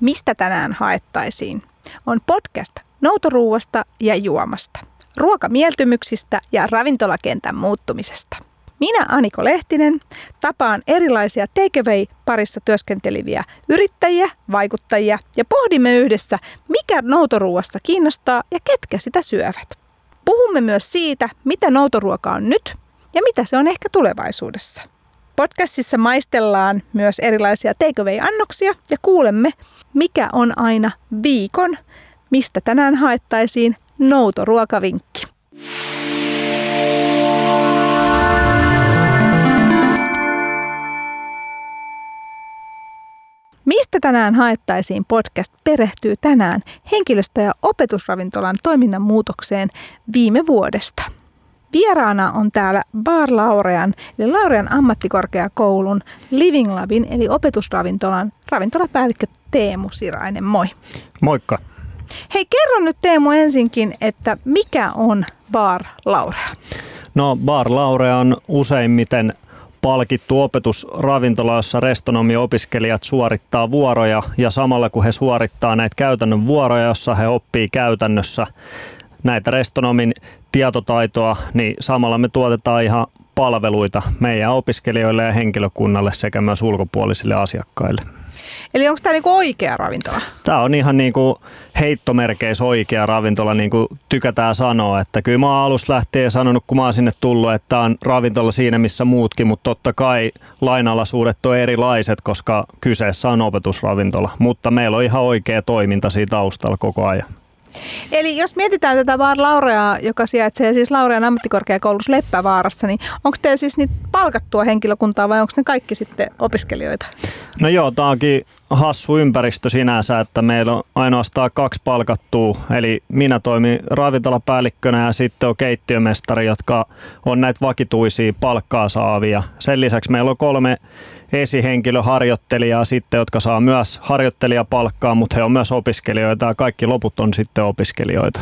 Mistä tänään haettaisiin? On podcast noutoruuasta ja juomasta, ruokamieltymyksistä ja ravintolakentän muuttumisesta. Minä Aniko Lehtinen tapaan erilaisia takeaway-parissa työskenteleviä yrittäjiä, vaikuttajia ja pohdimme yhdessä, mikä noutoruuassa kiinnostaa ja ketkä sitä syövät. Puhumme myös siitä, mitä noutoruoka on nyt ja mitä se on ehkä tulevaisuudessa. Podcastissa maistellaan myös erilaisia takeaway-annoksia ja kuulemme, mikä on aina viikon, mistä tänään haettaisiin noutoruokavinkki. Mistä tänään haettaisiin podcast perehtyy tänään henkilöstö- ja opetusravintolan toiminnan muutokseen viime vuodesta. Vieraana on täällä Bar Laurean, eli Laurean ammattikorkeakoulun Living Labin, eli opetusravintolan ravintolapäällikkö Teemu Sirainen. Moi. Moikka. Hei, kerro nyt Teemu ensinkin, että mikä on Bar Laurea? No Bar Laurea on useimmiten palkittu opetusravintola, jossa restonomiopiskelijat suorittaa vuoroja ja samalla kun he suorittaa näitä käytännön vuoroja, jossa he oppii käytännössä näitä restonomin tietotaitoa, niin samalla me tuotetaan ihan palveluita meidän opiskelijoille ja henkilökunnalle sekä myös ulkopuolisille asiakkaille. Eli onko tämä niinku oikea ravintola? Tämä on ihan niinku heittomerkeissä oikea ravintola, niin kuin tykätään sanoa. Että kyllä mä oon alusta lähtien sanonut, kun mä oon sinne tullut, että tämä on ravintola siinä missä muutkin, mutta totta kai lainalaisuudet on erilaiset, koska kyseessä on opetusravintola. Mutta meillä on ihan oikea toiminta siitä taustalla koko ajan. Eli jos mietitään tätä Vaar Laureaa, joka sijaitsee siis Laurean ammattikorkeakoulussa Leppävaarassa, niin onko teillä siis niitä palkattua henkilökuntaa vai onko ne kaikki sitten opiskelijoita? No joo, tämä onkin hassu ympäristö sinänsä, että meillä on ainoastaan kaksi palkattua, eli minä toimin ravintolapäällikkönä ja sitten on keittiömestari, jotka on näitä vakituisia palkkaa saavia. Sen lisäksi meillä on kolme esihenkilöharjoittelijaa sitten, jotka saa myös harjoittelijapalkkaa, mutta he on myös opiskelijoita ja kaikki loput on sitten opiskelijoita.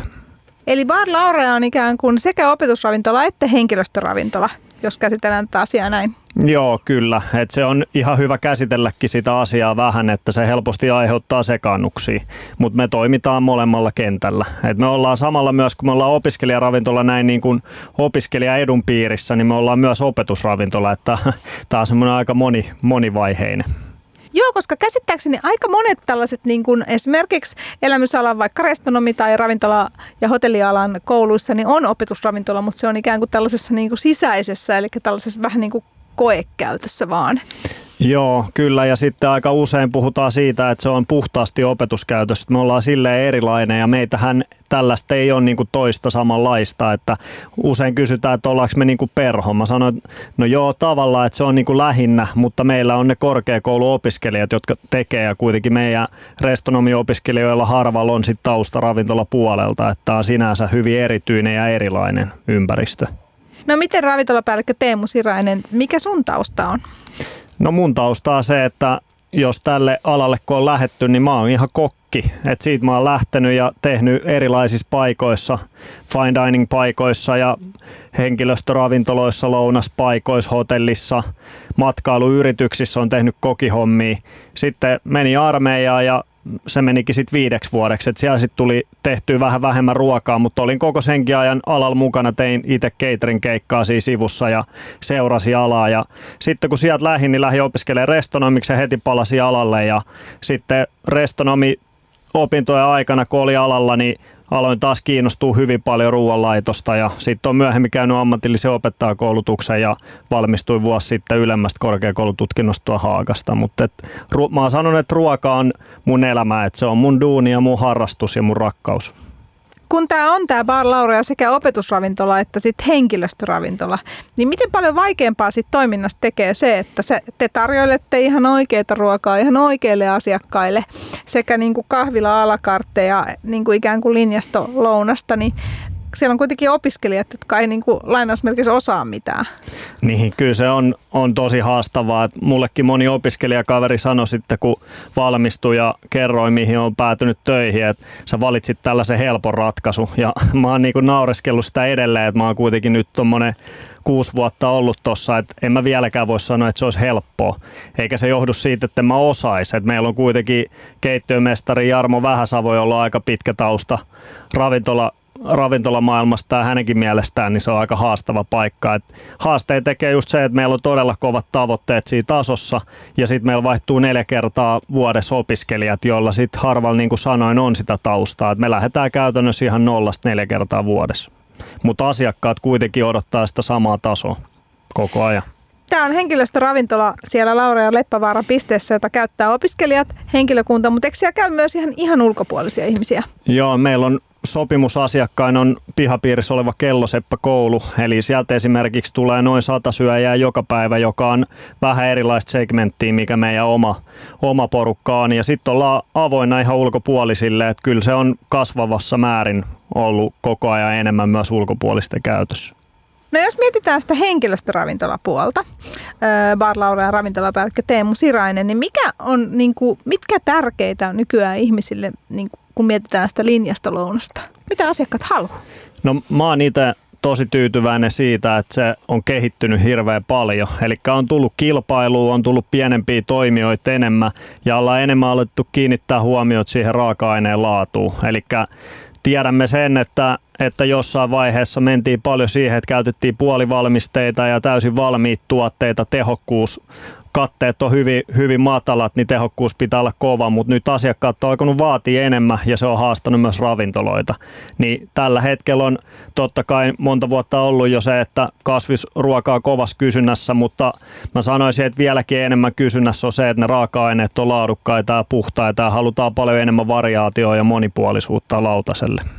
Eli Bar Laurea on ikään kuin sekä opetusravintola että henkilöstöravintola, jos käsitellään tätä asiaa näin. Joo, kyllä. Et se on ihan hyvä käsitelläkin sitä asiaa vähän, että se helposti aiheuttaa sekaannuksia. Mutta me toimitaan molemmalla kentällä. Et me ollaan samalla myös, kun me ollaan opiskelijaravintola näin niin kuin opiskelijaedun piirissä, niin me ollaan myös opetusravintola. Tämä on semmoinen aika moni, monivaiheinen. Joo, koska käsittääkseni aika monet tällaiset niin kuin esimerkiksi elämysalan, vaikka restonomi tai ravintola- ja hotellialan kouluissa, niin on opetusravintola, mutta se on ikään kuin tällaisessa niin kuin sisäisessä, eli tällaisessa vähän niin kuin koekäytössä vaan. Joo, kyllä. Ja sitten aika usein puhutaan siitä, että se on puhtaasti opetuskäytössä. Me ollaan silleen erilainen ja meitähän tällaista ei ole niinku toista samanlaista. Että usein kysytään, että ollaanko me niinku perho. Mä sanoin, no joo, tavallaan, että se on niinku lähinnä, mutta meillä on ne korkeakouluopiskelijat, jotka tekee ja kuitenkin meidän restonomiopiskelijoilla harvalla on sitten tausta ravintolapuolelta, että on sinänsä hyvin erityinen ja erilainen ympäristö. No miten ravintolapäällikkö Teemu Sirainen, mikä sun tausta on? No mun tausta on se, että jos tälle alalle kun on lähetty, niin mä oon ihan kokki. Et siitä mä oon lähtenyt ja tehnyt erilaisissa paikoissa, fine dining paikoissa ja henkilöstöravintoloissa, lounaspaikoissa, hotellissa, matkailuyrityksissä on tehnyt kokihommia. Sitten meni armeijaan ja se menikin sitten viideksi vuodeksi. Et siellä sitten tuli tehtyä vähän vähemmän ruokaa, mutta olin koko senkin ajan alalla mukana. Tein itse catering keikkaa siinä sivussa ja seurasi alaa. Ja sitten kun sieltä lähdin, niin lähdin opiskelemaan restonomiksi ja heti palasi alalle. Ja sitten restonomi opintojen aikana, kun oli alalla, niin aloin taas kiinnostua hyvin paljon ruoanlaitosta ja sitten on myöhemmin käynyt ammatillisen opettajakoulutuksen ja valmistuin vuosi sitten ylemmästä korkeakoulututkinnosta Haagasta. Mutta ru- mä oon sanonut, että ruoka on mun elämä, että se on mun duuni ja mun harrastus ja mun rakkaus kun tämä on tämä Bar Laurea sekä opetusravintola että sit henkilöstöravintola, niin miten paljon vaikeampaa sit toiminnasta tekee se, että se, te tarjoilette ihan oikeita ruokaa ihan oikeille asiakkaille sekä niin kuin kahvila alakartteja niin kuin ikään kuin linjasto lounasta, niin siellä on kuitenkin opiskelijat, jotka ei niin kuin lainausmerkissä osaa mitään. Niin, kyllä se on, on tosi haastavaa. Et mullekin moni opiskelijakaveri sanoi sitten, kun valmistui ja kerroi, mihin on päätynyt töihin, että sä valitsit tällaisen helpon ratkaisu. Ja mä oon niin naureskellut sitä edelleen, että mä oon kuitenkin nyt tuommoinen kuusi vuotta ollut tuossa, että en mä vieläkään voi sanoa, että se olisi helppoa. Eikä se johdu siitä, että mä osais. Että meillä on kuitenkin keittiömestari Jarmo Vähäsavo, jolla on aika pitkä tausta ravintola ravintolamaailmasta ja hänenkin mielestään, niin se on aika haastava paikka. Et haasteet tekee just se, että meillä on todella kovat tavoitteet siinä tasossa ja sitten meillä vaihtuu neljä kertaa vuodessa opiskelijat, joilla sitten harvalla, niin kuin sanoin, on sitä taustaa. Et me lähdetään käytännössä ihan nollasta neljä kertaa vuodessa. Mutta asiakkaat kuitenkin odottaa sitä samaa tasoa koko ajan. Tämä on henkilöstöravintola siellä Laura ja Leppävaaran pisteessä, jota käyttää opiskelijat, henkilökunta, mutta eikö siellä käy myös ihan, ihan ulkopuolisia ihmisiä? Joo, meillä on sopimusasiakkain on pihapiirissä oleva kelloseppä koulu, eli sieltä esimerkiksi tulee noin sata syöjää joka päivä, joka on vähän erilaista segmenttiä, mikä meidän oma, oma porukka on. Ja sitten ollaan avoinna ihan ulkopuolisille, että kyllä se on kasvavassa määrin ollut koko ajan enemmän myös ulkopuolisten käytössä. No jos mietitään sitä henkilöstöravintolapuolta, Bar Laura ja ravintolapäällikkö Teemu Sirainen, niin mikä on, niin kuin, mitkä tärkeitä on nykyään ihmisille niin kuin kun mietitään sitä linjastolounasta? Mitä asiakkaat haluaa? No mä oon itse tosi tyytyväinen siitä, että se on kehittynyt hirveän paljon. Eli on tullut kilpailu, on tullut pienempiä toimijoita enemmän ja ollaan enemmän alettu kiinnittää huomiot siihen raaka-aineen laatuun. Eli tiedämme sen, että, että jossain vaiheessa mentiin paljon siihen, että käytettiin puolivalmisteita ja täysin valmiit tuotteita, tehokkuus katteet on hyvin, hyvin matalat, niin tehokkuus pitää olla kova, mutta nyt asiakkaat on alkanut vaatia enemmän ja se on haastanut myös ravintoloita. Niin tällä hetkellä on totta kai monta vuotta ollut jo se, että kasvisruokaa kovassa kysynnässä, mutta mä sanoisin, että vieläkin enemmän kysynnässä on se, että ne raaka-aineet on laadukkaita ja puhtaita ja halutaan paljon enemmän variaatioa ja monipuolisuutta lautaselle.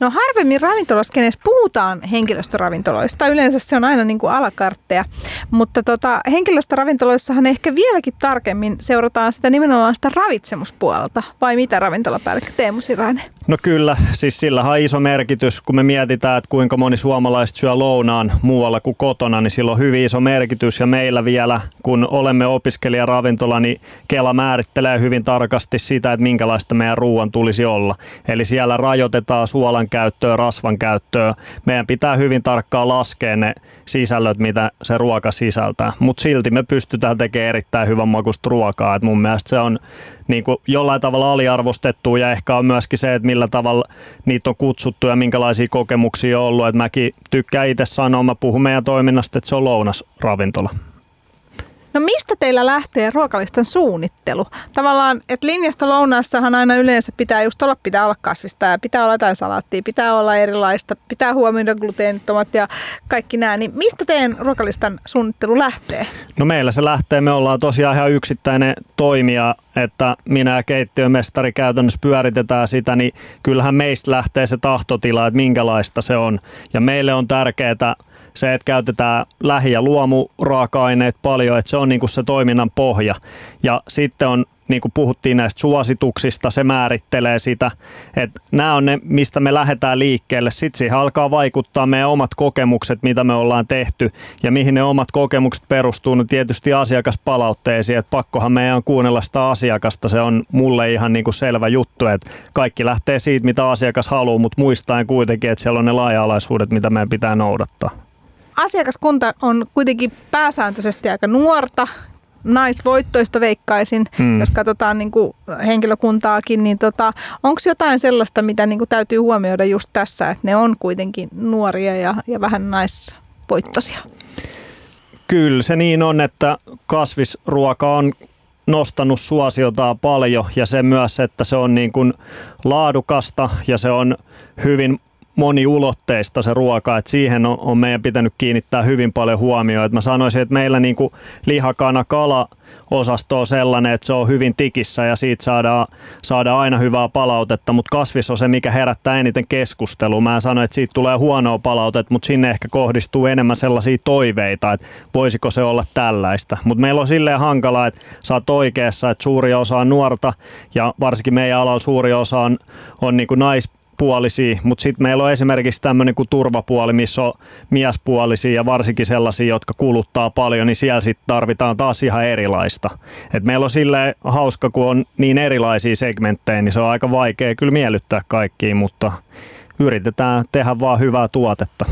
No harvemmin ravintolaskeneessa puhutaan henkilöstöravintoloista. Yleensä se on aina niin kuin alakartteja. Mutta tota, henkilöstöravintoloissahan ehkä vieläkin tarkemmin seurataan sitä nimenomaan sitä ravitsemuspuolelta. Vai mitä ravintolapäällikkö Teemu Sirainen? No kyllä, siis sillä on iso merkitys. Kun me mietitään, että kuinka moni suomalaiset syö lounaan muualla kuin kotona, niin sillä on hyvin iso merkitys. Ja meillä vielä, kun olemme opiskelijaravintola, niin Kela määrittelee hyvin tarkasti sitä, että minkälaista meidän ruoan tulisi olla. Eli siellä rajoitetaan suolan käyttöä, rasvan käyttöä. Meidän pitää hyvin tarkkaan laskea ne sisällöt, mitä se ruoka sisältää. Mutta silti me pystytään tekemään erittäin hyvän makusta ruokaa. Et mun mielestä se on niin jollain tavalla aliarvostettu ja ehkä on myöskin se, että millä tavalla niitä on kutsuttu ja minkälaisia kokemuksia on ollut. Et mäkin tykkään itse sanoa, mä puhun meidän toiminnasta, että se on lounasravintola. No mistä teillä lähtee ruokalistan suunnittelu? Tavallaan, että linjasta lounaassahan aina yleensä pitää just olla, pitää olla kasvista ja pitää olla jotain salaattia, pitää olla erilaista, pitää huomioida gluteenittomat ja kaikki nämä. Niin mistä teidän ruokalistan suunnittelu lähtee? No meillä se lähtee, me ollaan tosiaan ihan yksittäinen toimija, että minä ja keittiömestari käytännössä pyöritetään sitä, niin kyllähän meistä lähtee se tahtotila, että minkälaista se on. Ja meille on tärkeää se, että käytetään lähi- ja luomuraaka-aineet paljon, että se on niin kuin se toiminnan pohja. Ja sitten on niin kuin puhuttiin näistä suosituksista, se määrittelee sitä, että nämä on ne, mistä me lähdetään liikkeelle. Sitten siihen alkaa vaikuttaa meidän omat kokemukset, mitä me ollaan tehty ja mihin ne omat kokemukset perustuu. No tietysti asiakaspalautteisiin, että pakkohan meidän on kuunnella sitä asiakasta. Se on mulle ihan niin kuin selvä juttu, että kaikki lähtee siitä, mitä asiakas haluaa, mutta muistaen kuitenkin, että siellä on ne laaja-alaisuudet, mitä meidän pitää noudattaa asiakaskunta on kuitenkin pääsääntöisesti aika nuorta, naisvoittoista veikkaisin, hmm. jos katsotaan niin kuin henkilökuntaakin, niin tota, onko jotain sellaista, mitä niin kuin täytyy huomioida just tässä, että ne on kuitenkin nuoria ja, ja vähän naisvoittoisia? Kyllä se niin on, että kasvisruoka on nostanut suosiotaan paljon ja se myös, että se on niin kuin laadukasta ja se on hyvin moniulotteista se ruoka, että siihen on, on meidän pitänyt kiinnittää hyvin paljon huomioon. mä sanoisin, että meillä niin lihakana, kala osasto on sellainen, että se on hyvin tikissä ja siitä saadaan, saadaan aina hyvää palautetta, mutta kasvis on se, mikä herättää eniten keskustelua. Mä sanoin, että siitä tulee huonoa palautetta, mutta sinne ehkä kohdistuu enemmän sellaisia toiveita, että voisiko se olla tällaista. Mutta meillä on silleen hankalaa, että sä oot oikeassa, että suuri osa on nuorta ja varsinkin meidän alalla suuri osa on, on niin kuin nais, puolisia, mutta sitten meillä on esimerkiksi tämmöinen kuin turvapuoli, missä on miespuolisia ja varsinkin sellaisia, jotka kuluttaa paljon, niin siellä sitten tarvitaan taas ihan erilaista. Et meillä on sille hauska, kun on niin erilaisia segmenttejä, niin se on aika vaikea kyllä miellyttää kaikkiin, mutta yritetään tehdä vaan hyvää tuotetta.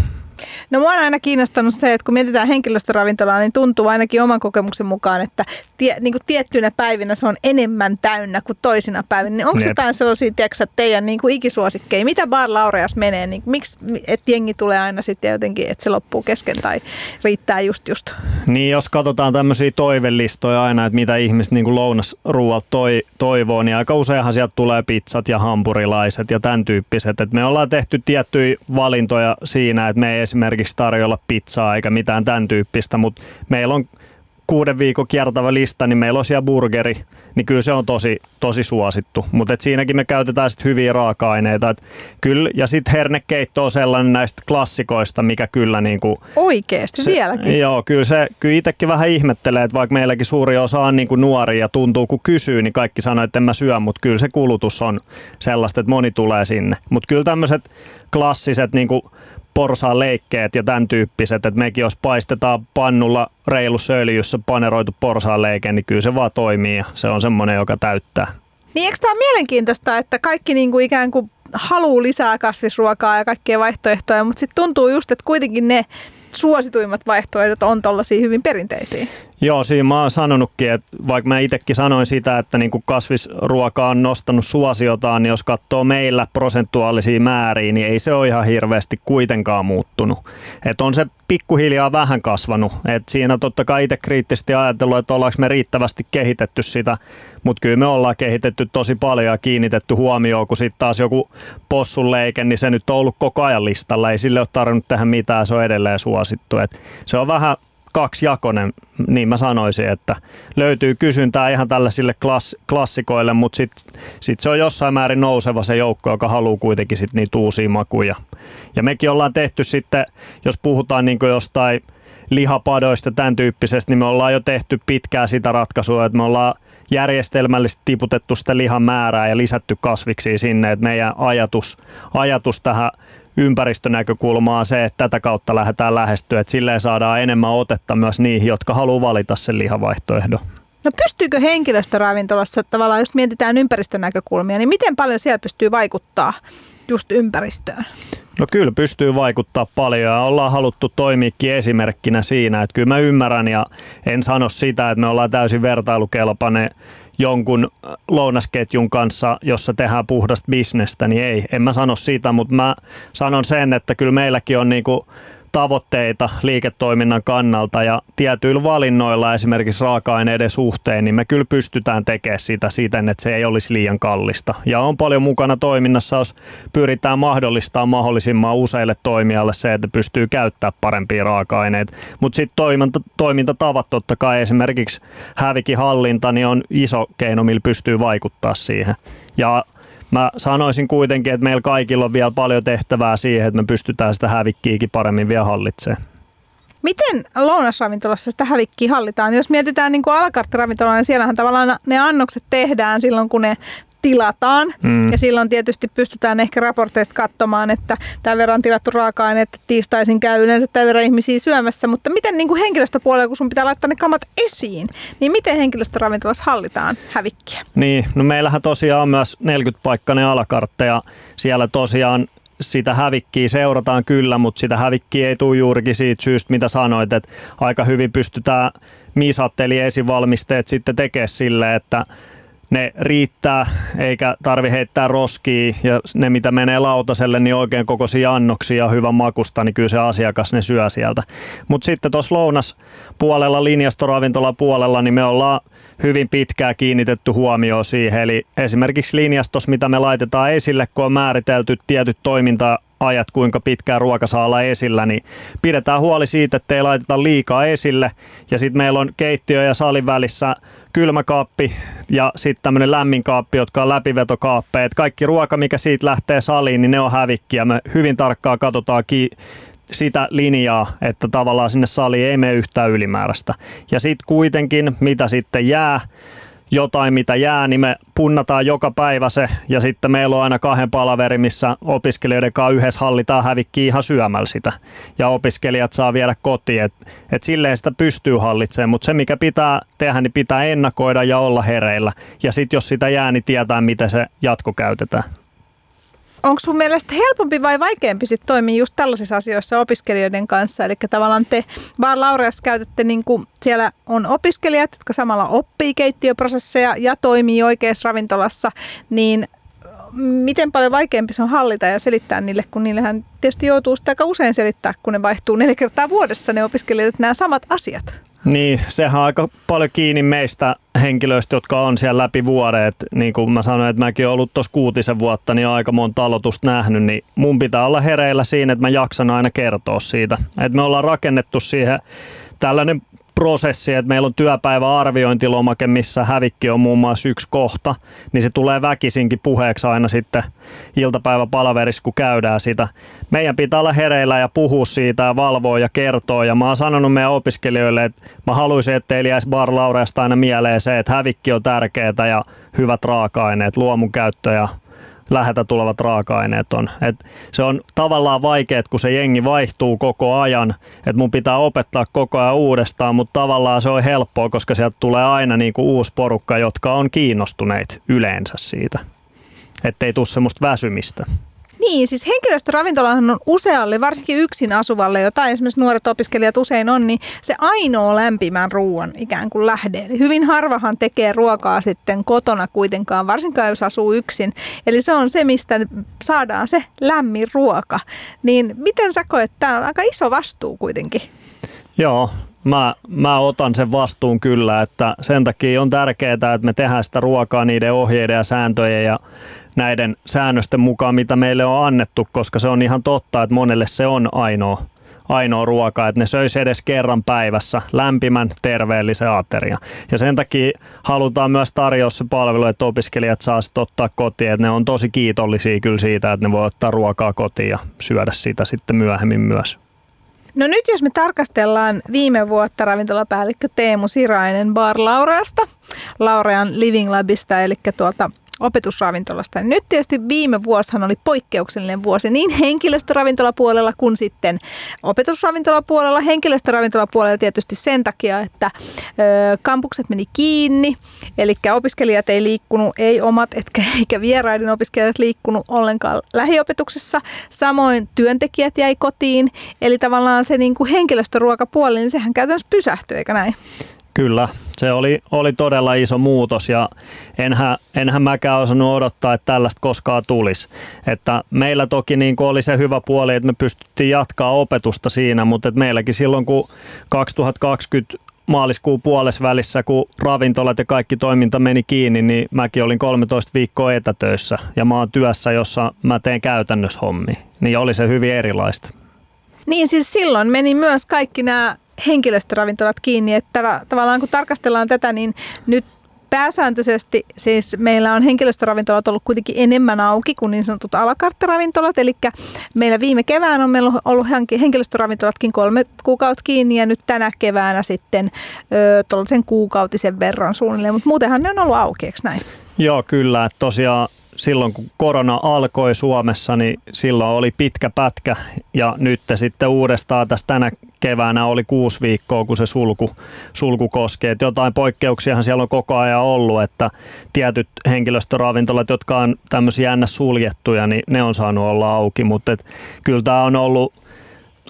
No mua on aina kiinnostanut se, että kun mietitään henkilöstöravintolaa, niin tuntuu ainakin oman kokemuksen mukaan, että tie, niin kuin tiettyinä päivinä se on enemmän täynnä kuin toisina päivinä. Niin onko Jep. jotain sellaisia, tiedätkö, teidän niin kuin ikisuosikkeja? Mitä Bar Laureas menee? Niin miksi että jengi tulee aina sitten jotenkin, että se loppuu kesken tai riittää just just? Niin, jos katsotaan tämmöisiä toivelistoja aina, että mitä ihmiset niin kuin lounasruualta toi, toivoo, niin aika useinhan sieltä tulee pizzat ja hampurilaiset ja tämän tyyppiset. Et me ollaan tehty tiettyjä valintoja siinä, että me ei esimerkiksi tarjolla pizzaa eikä mitään tämän tyyppistä, mutta meillä on kuuden viikon kiertävä lista, niin meillä on siellä burgeri, niin kyllä se on tosi, tosi suosittu. Mutta siinäkin me käytetään sitten hyviä raaka-aineita. Et kyllä, ja sitten hernekeitto on sellainen näistä klassikoista, mikä kyllä niin kuin, Oikeasti se, vieläkin? Joo, kyllä, se, kyllä itsekin vähän ihmettelee, että vaikka meilläkin suuri osa on niin kuin nuoria ja tuntuu kun kysyy, niin kaikki sanoo, että en mä syö, mutta kyllä se kulutus on sellaista, että moni tulee sinne. Mutta kyllä tämmöiset klassiset niin kuin porsaan leikkeet ja tämän tyyppiset, että mekin jos paistetaan pannulla reilussa öljyssä paneroitu porsaan leike, niin kyllä se vaan toimii ja se on semmoinen, joka täyttää. Niin eikö tämä ole mielenkiintoista, että kaikki niin kuin ikään kuin haluaa lisää kasvisruokaa ja kaikkia vaihtoehtoja, mutta sitten tuntuu just, että kuitenkin ne suosituimmat vaihtoehdot on tuollaisia hyvin perinteisiä. Joo, siinä mä oon sanonutkin, että vaikka mä itsekin sanoin sitä, että niin kuin kasvisruoka on nostanut suosiotaan, niin jos katsoo meillä prosentuaalisia määriä, niin ei se ole ihan hirveästi kuitenkaan muuttunut. Et on se pikkuhiljaa vähän kasvanut. Et siinä totta kai itse kriittisesti ajatellut, että ollaanko me riittävästi kehitetty sitä, mutta kyllä me ollaan kehitetty tosi paljon ja kiinnitetty huomioon, kun sitten taas joku possun leike, niin se nyt on ollut koko ajan listalla, ei sille ole tarvinnut tehdä mitään, se on edelleen suosittu. Et se on vähän kaksijakonen, niin mä sanoisin, että löytyy kysyntää ihan tällaisille klass, klassikoille, mutta sitten sit se on jossain määrin nouseva se joukko, joka haluaa kuitenkin sit niitä uusia makuja. Ja mekin ollaan tehty sitten, jos puhutaan niin jostain lihapadoista tämän tyyppisestä, niin me ollaan jo tehty pitkää sitä ratkaisua, että me ollaan järjestelmällisesti tiputettu sitä lihan määrää ja lisätty kasviksi sinne, että meidän ajatus, ajatus tähän ympäristönäkökulmaa se, että tätä kautta lähdetään lähestyä, että silleen saadaan enemmän otetta myös niihin, jotka haluaa valita sen lihavaihtoehdon. No pystyykö henkilöstöravintolassa tavallaan, jos mietitään ympäristönäkökulmia, niin miten paljon siellä pystyy vaikuttaa just ympäristöön? No kyllä pystyy vaikuttaa paljon ja ollaan haluttu toimiikin esimerkkinä siinä, että kyllä mä ymmärrän ja en sano sitä, että me ollaan täysin vertailukelpainen jonkun lounasketjun kanssa, jossa tehdään puhdasta bisnestä, niin ei, en mä sano sitä, mutta mä sanon sen, että kyllä meilläkin on niinku tavoitteita liiketoiminnan kannalta ja tietyillä valinnoilla esimerkiksi raaka-aineiden suhteen, niin me kyllä pystytään tekemään sitä siten, että se ei olisi liian kallista. Ja on paljon mukana toiminnassa, jos pyritään mahdollistamaan mahdollisimman useille toimijalle se, että pystyy käyttämään parempia raaka-aineita. Mutta sitten toiminta, toimintatavat totta kai esimerkiksi hävikin hallinta niin on iso keino, millä pystyy vaikuttaa siihen. Ja mä sanoisin kuitenkin, että meillä kaikilla on vielä paljon tehtävää siihen, että me pystytään sitä hävikkiäkin paremmin vielä hallitsemaan. Miten lounasravintolassa sitä hävikkiä hallitaan? Jos mietitään niin kuin niin siellähän tavallaan ne annokset tehdään silloin, kun ne tilataan. Mm. Ja silloin tietysti pystytään ehkä raporteista katsomaan, että tämän verran tilattu raaka-aine, että tiistaisin käy yleensä tämän verran ihmisiä syömässä. Mutta miten niin kuin henkilöstöpuolella, kun sun pitää laittaa ne kamat esiin, niin miten henkilöstöravintolassa hallitaan hävikkiä? Niin, no meillähän tosiaan on myös 40-paikkainen alakartte ja siellä tosiaan sitä hävikkiä seurataan kyllä, mutta sitä hävikkiä ei tule juurikin siitä syystä, mitä sanoit, että aika hyvin pystytään misatteli esivalmisteet sitten tekemään sille, että ne riittää, eikä tarvi heittää roskia ja ne mitä menee lautaselle, niin oikein kokoisia annoksia ja hyvän makusta, niin kyllä se asiakas ne syö sieltä. Mutta sitten tuossa lounas puolella, linjastoravintola puolella, niin me ollaan hyvin pitkään kiinnitetty huomioon siihen. Eli esimerkiksi linjastos, mitä me laitetaan esille, kun on määritelty tietyt toiminta ajat, kuinka pitkään ruoka saa olla esillä, niin pidetään huoli siitä, että ei laiteta liikaa esille. Ja sitten meillä on keittiö ja salin välissä kylmäkaappi ja sitten tämmöinen lämmin kaappi, jotka on läpivetokaappeja. kaikki ruoka, mikä siitä lähtee saliin, niin ne on hävikkiä. Me hyvin tarkkaan katsotaan ki- sitä linjaa, että tavallaan sinne saliin ei mene yhtään ylimääräistä. Ja sitten kuitenkin, mitä sitten jää, jotain, mitä jää, niin me punnataan joka päivä se. Ja sitten meillä on aina kahden palaveri, missä opiskelijoiden kanssa yhdessä hallitaan hävikki ihan syömällä sitä. Ja opiskelijat saa viedä kotiin. Et, et silleen sitä pystyy hallitsemaan, mutta se mikä pitää tehdä, niin pitää ennakoida ja olla hereillä. Ja sitten jos sitä jää, niin tietää, miten se jatko käytetään onko sun mielestä helpompi vai vaikeampi sit toimia just tällaisissa asioissa opiskelijoiden kanssa? Eli tavallaan te vaan Laureassa käytätte, niin kuin siellä on opiskelijat, jotka samalla oppii keittiöprosesseja ja toimii oikeassa ravintolassa, niin miten paljon vaikeampi se on hallita ja selittää niille, kun niillähän tietysti joutuu sitä aika usein selittää, kun ne vaihtuu neljä kertaa vuodessa ne opiskelijat, nämä samat asiat. Niin, sehän on aika paljon kiinni meistä henkilöistä, jotka on siellä läpi vuoden. Et niin kuin mä sanoin, että mäkin olen ollut tuossa kuutisen vuotta, niin aika monta aloitusta nähnyt, niin mun pitää olla hereillä siinä, että mä jaksan aina kertoa siitä. Et me ollaan rakennettu siihen tällainen prosessi, että meillä on työpäivä arviointilomake, missä hävikki on muun muassa yksi kohta, niin se tulee väkisinkin puheeksi aina sitten iltapäiväpalaverissa, kun käydään sitä. Meidän pitää olla hereillä ja puhua siitä ja valvoa ja kertoa. Ja mä oon sanonut meidän opiskelijoille, että mä haluaisin, että teillä jäisi Bar aina mieleen se, että hävikki on tärkeää ja hyvät raaka-aineet, luomun käyttö ja lähetä tulevat raaka-aineet on. Et se on tavallaan vaikea, kun se jengi vaihtuu koko ajan, että mun pitää opettaa koko ajan uudestaan, mutta tavallaan se on helppoa, koska sieltä tulee aina niinku uusi porukka, jotka on kiinnostuneet yleensä siitä, ettei tule semmoista väsymistä. Niin, siis henkilöstöravintolahan on usealle, varsinkin yksin asuvalle, jota esimerkiksi nuoret opiskelijat usein on, niin se ainoa lämpimän ruoan ikään kuin lähde. Eli hyvin harvahan tekee ruokaa sitten kotona kuitenkaan, varsinkaan jos asuu yksin. Eli se on se, mistä saadaan se lämmin ruoka. Niin miten sä koet, tämä on aika iso vastuu kuitenkin? Joo, mä, mä otan sen vastuun kyllä, että sen takia on tärkeää, että me tehdään sitä ruokaa niiden ohjeiden ja sääntöjen ja näiden säännösten mukaan, mitä meille on annettu, koska se on ihan totta, että monelle se on ainoa, ainoa ruoka, että ne söisi edes kerran päivässä lämpimän, terveellisen ateria. Ja sen takia halutaan myös tarjota se palvelu, että opiskelijat saa sitten ottaa kotiin, että ne on tosi kiitollisia kyllä siitä, että ne voi ottaa ruokaa kotiin ja syödä sitä sitten myöhemmin myös. No nyt jos me tarkastellaan viime vuotta ravintolapäällikkö Teemu Sirainen Bar Laureasta, Laurean Living Labista, eli tuolta opetusravintolasta. Nyt tietysti viime vuosihan oli poikkeuksellinen vuosi niin henkilöstöravintolapuolella kuin sitten opetusravintolapuolella. Henkilöstöravintolapuolella tietysti sen takia, että ö, kampukset meni kiinni, eli opiskelijat ei liikkunut, ei omat etkä, eikä vieraiden opiskelijat liikkunut ollenkaan lähiopetuksessa. Samoin työntekijät jäi kotiin, eli tavallaan se niin kuin henkilöstöruokapuoli, niin sehän käytännössä pysähtyi, eikö näin? Kyllä, se oli, oli todella iso muutos ja enhän, enhän mäkään osannut odottaa, että tällaista koskaan tulisi. Että meillä toki niin oli se hyvä puoli, että me pystyttiin jatkaa opetusta siinä, mutta että meilläkin silloin kun 2020 maaliskuun puolessa välissä, kun ravintolat ja kaikki toiminta meni kiinni, niin mäkin olin 13 viikkoa etätöissä ja mä oon työssä, jossa mä teen käytännössä hommi. Niin oli se hyvin erilaista. Niin siis silloin meni myös kaikki nämä henkilöstöravintolat kiinni, että tavallaan kun tarkastellaan tätä, niin nyt pääsääntöisesti siis meillä on henkilöstöravintolat ollut kuitenkin enemmän auki kuin niin sanotut alakarttaravintolat, eli meillä viime kevään on meillä ollut henkilöstöravintolatkin kolme kuukautta kiinni ja nyt tänä keväänä sitten tuollaisen kuukautisen verran suunnilleen, mutta muutenhan ne on ollut auki, eikö näin? Joo, kyllä. Tosiaan silloin kun korona alkoi Suomessa, niin silloin oli pitkä pätkä ja nyt sitten uudestaan tässä tänä keväänä oli kuusi viikkoa, kun se sulku, sulku koskee. Et jotain poikkeuksiahan siellä on koko ajan ollut, että tietyt henkilöstöravintolat, jotka on tämmöisiä jännä suljettuja, niin ne on saanut olla auki, mutta kyllä tämä on ollut,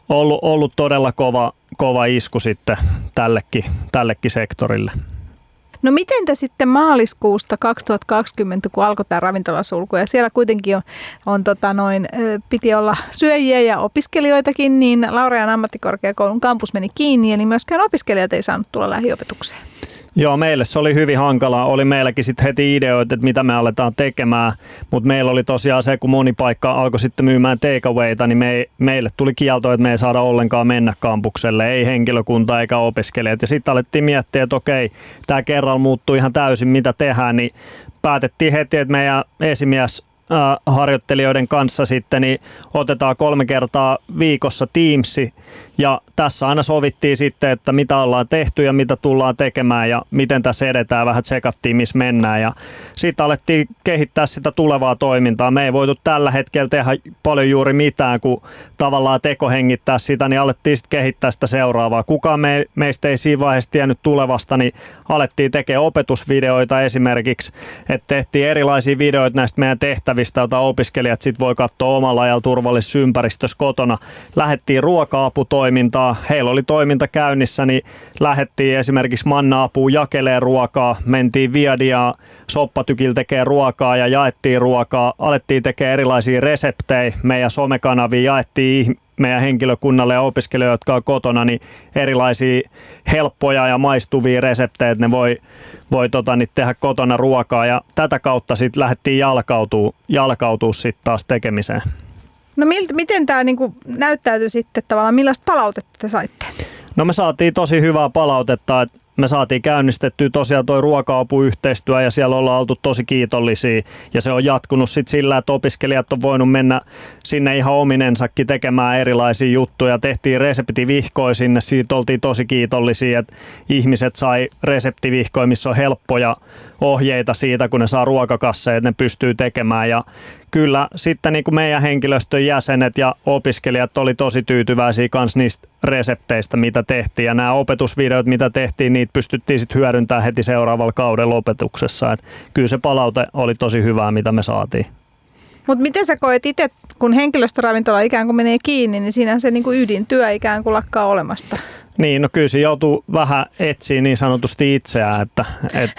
ollut, ollut todella kova, kova isku sitten tällekin, tällekin sektorille. No miten te sitten maaliskuusta 2020, kun alkoi tämä ravintolasulku ja siellä kuitenkin on, on tota noin, piti olla syöjiä ja opiskelijoitakin, niin Laurean ammattikorkeakoulun kampus meni kiinni, eli myöskään opiskelijat ei saanut tulla lähiopetukseen. Joo, meille se oli hyvin hankalaa. Oli meilläkin sitten heti ideoita, että mitä me aletaan tekemään, mutta meillä oli tosiaan se, kun moni paikka alkoi sitten myymään takeawayta, niin me, meille tuli kielto, että me ei saada ollenkaan mennä kampukselle, ei henkilökunta eikä opiskelijat. Ja sitten alettiin miettiä, että okei, tämä kerralla muuttui ihan täysin, mitä tehdään, niin päätettiin heti, että meidän esimies harjoittelijoiden kanssa sitten, niin otetaan kolme kertaa viikossa Teamsi ja tässä aina sovittiin sitten, että mitä ollaan tehty ja mitä tullaan tekemään ja miten tässä edetään. Vähän tsekattiin, missä mennään ja sitten alettiin kehittää sitä tulevaa toimintaa. Me ei voitu tällä hetkellä tehdä paljon juuri mitään, kun tavallaan tekohengittää sitä, niin alettiin sitten kehittää sitä seuraavaa. Kukaan me, meistä ei siinä vaiheessa tiennyt tulevasta, niin alettiin tekemään opetusvideoita esimerkiksi, että tehtiin erilaisia videoita näistä meidän tehtävistä, joita opiskelijat sitten voi katsoa omalla ajalla turvallisessa ympäristössä kotona. Lähettiin ruoka-aputoimintaa, heillä oli toiminta käynnissä, niin lähettiin esimerkiksi manna-apuun jakelee ruokaa, mentiin Viadia soppatykillä tekee ruokaa ja jaettiin ruokaa, alettiin tekemään erilaisia reseptejä, meidän somekanaviin. Jaettiin meidän henkilökunnalle ja opiskelijoille, jotka on kotona, niin erilaisia helppoja ja maistuvia reseptejä, että ne voi, voi tota, niin tehdä kotona ruokaa ja tätä kautta sitten lähdettiin jalkautuu, jalkautuu sitten taas tekemiseen. No miltä, miten tämä niinku näyttäytyi sitten tavallaan, millaista palautetta te saitte? No me saatiin tosi hyvää palautetta, että me saatiin käynnistettyä tosiaan toi ruoka-apuyhteistyö ja siellä ollaan oltu tosi kiitollisia ja se on jatkunut sitten sillä, että opiskelijat on voinut mennä sinne ihan ominensakin tekemään erilaisia juttuja. Tehtiin reseptivihkoja sinne, siitä oltiin tosi kiitollisia, että ihmiset sai reseptivihkoja, missä on helppoja ohjeita siitä, kun ne saa ruokakasseja, että ne pystyy tekemään ja kyllä sitten niin kuin meidän henkilöstön jäsenet ja opiskelijat oli tosi tyytyväisiä myös niistä resepteistä, mitä tehtiin. Ja nämä opetusvideot, mitä tehtiin, niitä pystyttiin sitten hyödyntämään heti seuraavalla kaudella opetuksessa. Et kyllä se palaute oli tosi hyvää, mitä me saatiin. Mutta miten sä koet itse, kun henkilöstöravintola ikään kuin menee kiinni, niin siinä se niin kuin ydintyö ikään kuin lakkaa olemasta? Niin, no kyllä se joutuu vähän etsiä niin sanotusti itseään, että et,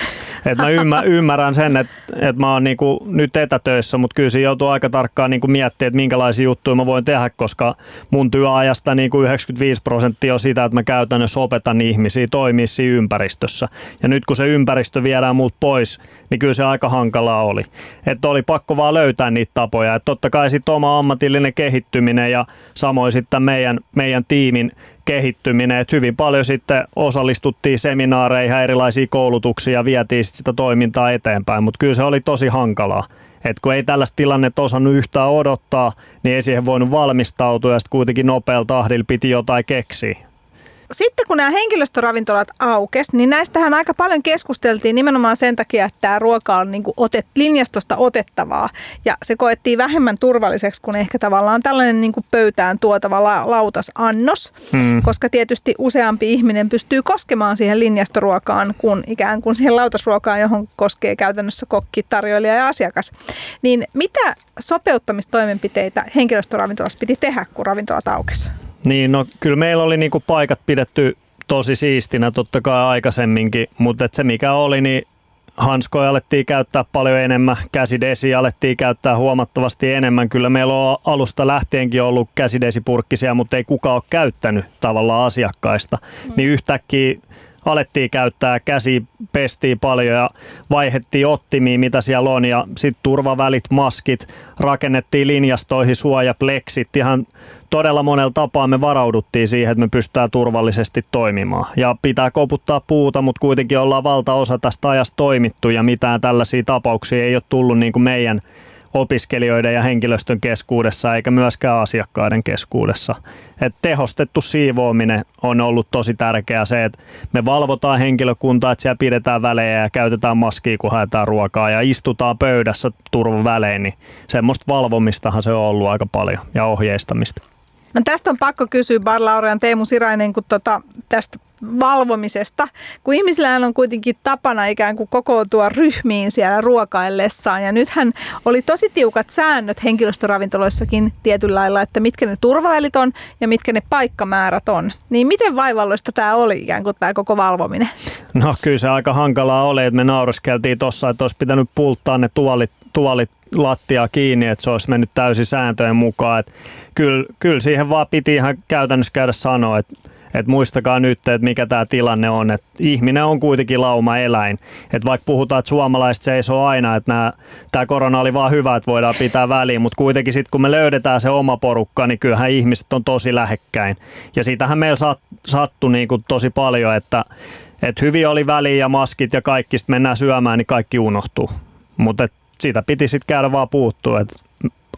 et mä ymmär, ymmärrän sen, että et mä oon niinku nyt etätöissä, mutta kyllä se joutuu aika tarkkaan niinku miettimään, että minkälaisia juttuja mä voin tehdä, koska mun työajasta niinku 95 prosenttia on sitä, että mä käytännössä opetan ihmisiä toimia siinä ympäristössä. Ja nyt kun se ympäristö viedään muut pois, niin kyllä se aika hankalaa oli. Että oli pakko vaan löytää niitä tapoja. Että totta kai sitten oma ammatillinen kehittyminen ja samoin sitten meidän, meidän tiimin kehittyminen. Että hyvin paljon sitten osallistuttiin seminaareihin, erilaisiin koulutuksiin ja vietiin sit sitä toimintaa eteenpäin, mutta kyllä se oli tosi hankalaa. Et kun ei tällaista tilannetta osannut yhtään odottaa, niin ei siihen voinut valmistautua ja sitten kuitenkin nopealla tahdilla piti jotain keksiä sitten kun nämä henkilöstöravintolat aukes, niin näistähän aika paljon keskusteltiin nimenomaan sen takia, että tämä ruoka on niin kuin otet, linjastosta otettavaa. Ja se koettiin vähemmän turvalliseksi kuin ehkä tavallaan tällainen niin kuin pöytään tuotava la, lautasannos, hmm. koska tietysti useampi ihminen pystyy koskemaan siihen linjastoruokaan kuin ikään kuin siihen lautasruokaan, johon koskee käytännössä kokki, tarjoilija ja asiakas. Niin mitä sopeuttamistoimenpiteitä henkilöstöravintolassa piti tehdä, kun ravintolat aukesi? Niin, no kyllä meillä oli niinku paikat pidetty tosi siistinä totta kai aikaisemminkin, mutta se mikä oli, niin hanskoja alettiin käyttää paljon enemmän, käsidesi alettiin käyttää huomattavasti enemmän. Kyllä meillä on alusta lähtienkin ollut käsidesipurkkisia, mutta ei kukaan ole käyttänyt tavallaan asiakkaista. Mm. Niin yhtäkkiä alettiin käyttää, käsi pestiin paljon ja vaihettiin ottimiin, mitä siellä on ja sitten turvavälit, maskit, rakennettiin linjastoihin suojapleksit, ihan todella monella tapaa me varauduttiin siihen, että me pystytään turvallisesti toimimaan. Ja pitää koputtaa puuta, mutta kuitenkin ollaan valtaosa tästä ajasta toimittu ja mitään tällaisia tapauksia ei ole tullut niin kuin meidän opiskelijoiden ja henkilöstön keskuudessa eikä myöskään asiakkaiden keskuudessa. Et tehostettu siivoaminen on ollut tosi tärkeää se, että me valvotaan henkilökuntaa, että siellä pidetään välejä ja käytetään maskia, kun haetaan ruokaa ja istutaan pöydässä turvavälein, niin semmoista valvomistahan se on ollut aika paljon ja ohjeistamista. No tästä on pakko kysyä Bar Laurian Teemu Sirainen, kun tota, tästä valvomisesta, kun ihmisillä on kuitenkin tapana ikään kuin kokoontua ryhmiin siellä ruokaillessaan. Ja nythän oli tosi tiukat säännöt henkilöstöravintoloissakin tietyllä lailla, että mitkä ne turvavälit on ja mitkä ne paikkamäärät on. Niin miten vaivalloista tämä oli ikään kuin tämä koko valvominen? No kyllä se aika hankalaa oli, että me naureskeltiin tuossa, että olisi pitänyt pulttaa ne tuolit, tuolit lattia kiinni, että se olisi mennyt täysin sääntöjen mukaan. Että kyllä, kyllä siihen vaan piti ihan käytännössä käydä sanoa, että et muistakaa nyt, että mikä tämä tilanne on. Et ihminen on kuitenkin lauma eläin. Et vaikka puhutaan, että suomalaiset seisoo aina, että tämä korona oli vaan hyvä, että voidaan pitää väliin, mutta kuitenkin sitten kun me löydetään se oma porukka, niin kyllähän ihmiset on tosi lähekkäin. Ja siitähän meillä sat, sattui niin kuin tosi paljon, että et hyvin oli väliin ja maskit ja kaikki, sitten mennään syömään, niin kaikki unohtuu. Mutta siitä piti sitten käydä vaan puuttua, että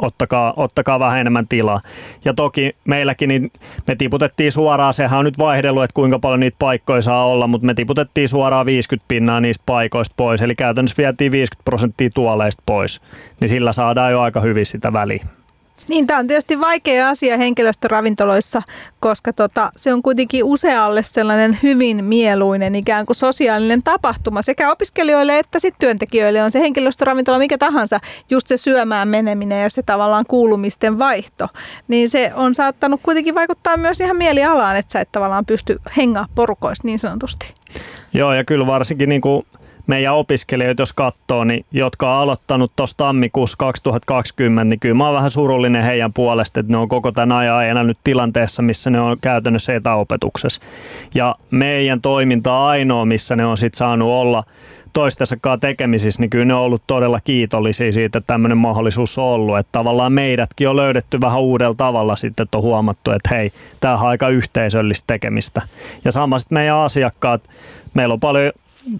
ottakaa, ottakaa vähän enemmän tilaa. Ja toki meilläkin niin me tiputettiin suoraan, sehän on nyt vaihdellut, että kuinka paljon niitä paikkoja saa olla, mutta me tiputettiin suoraan 50 pinnaa niistä paikoista pois, eli käytännössä vietiin 50 prosenttia tuoleista pois, niin sillä saadaan jo aika hyvin sitä väliä. Niin, tämä on tietysti vaikea asia henkilöstöravintoloissa, koska tota, se on kuitenkin usealle sellainen hyvin mieluinen ikään kuin sosiaalinen tapahtuma sekä opiskelijoille että sitten työntekijöille on se henkilöstöravintola mikä tahansa, just se syömään meneminen ja se tavallaan kuulumisten vaihto. Niin se on saattanut kuitenkin vaikuttaa myös ihan mielialaan, että sä et tavallaan pysty hengaa porukoista niin sanotusti. Joo, ja kyllä varsinkin niin kuin meidän opiskelijoita, jos katsoo, niin, jotka on aloittanut tuossa tammikuussa 2020, niin kyllä mä oon vähän surullinen heidän puolesta, että ne on koko tämän ajan elänyt tilanteessa, missä ne on käytännössä etäopetuksessa. Ja meidän toiminta ainoa, missä ne on sitten saanut olla toistensakaan tekemisissä, niin kyllä ne on ollut todella kiitollisia siitä, että tämmöinen mahdollisuus on ollut. Että tavallaan meidätkin on löydetty vähän uudella tavalla sitten, että on huomattu, että hei, tämä on aika yhteisöllistä tekemistä. Ja sama sitten meidän asiakkaat, meillä on paljon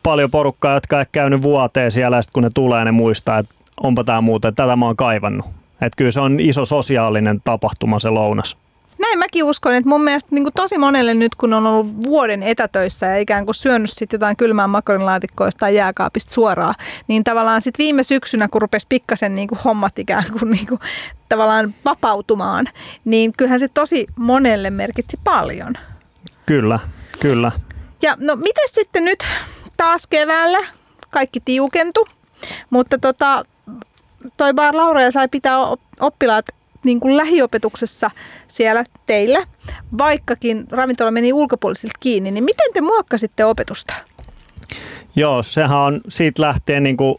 paljon porukkaa, jotka ei käynyt vuoteen siellä, ja kun ne tulee, ne muistaa, että onpa tämä muuten, tätä mä oon kaivannut. Että kyllä se on iso sosiaalinen tapahtuma se lounas. Näin mäkin uskon, että mun mielestä niin tosi monelle nyt, kun on ollut vuoden etätöissä ja ikään kuin syönyt sitten jotain kylmää makaronilaatikkoista tai jääkaapista suoraan, niin tavallaan sitten viime syksynä, kun rupesi pikkasen niin kuin hommat ikään kuin, niin kuin tavallaan vapautumaan, niin kyllähän se tosi monelle merkitsi paljon. Kyllä, kyllä. Ja no miten sitten nyt taas keväällä kaikki tiukentu, mutta tota, toi Bar Laura sai pitää oppilaat niin kuin lähiopetuksessa siellä teillä, vaikkakin ravintola meni ulkopuolisilta kiinni, niin miten te muokkasitte opetusta? Joo, sehän on siitä lähtien niin kuin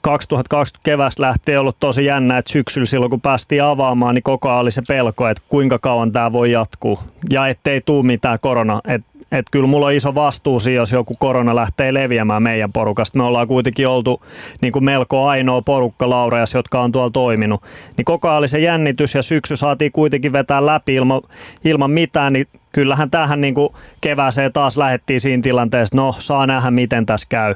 2020 kevästä lähtien ollut tosi jännä, että syksyllä silloin kun päästiin avaamaan, niin koko ajan oli se pelko, että kuinka kauan tämä voi jatkuu ja ettei tule mitään korona. Et että kyllä mulla on iso vastuu siinä, jos joku korona lähtee leviämään meidän porukasta. Me ollaan kuitenkin oltu niin kuin melko ainoa porukka Laureas, jotka on tuolla toiminut. Niin koko ajan oli se jännitys ja syksy saatiin kuitenkin vetää läpi ilman, ilman mitään, niin kyllähän tähän niin kuin kevääseen taas lähettiin siinä tilanteessa, no saa nähdä miten tässä käy.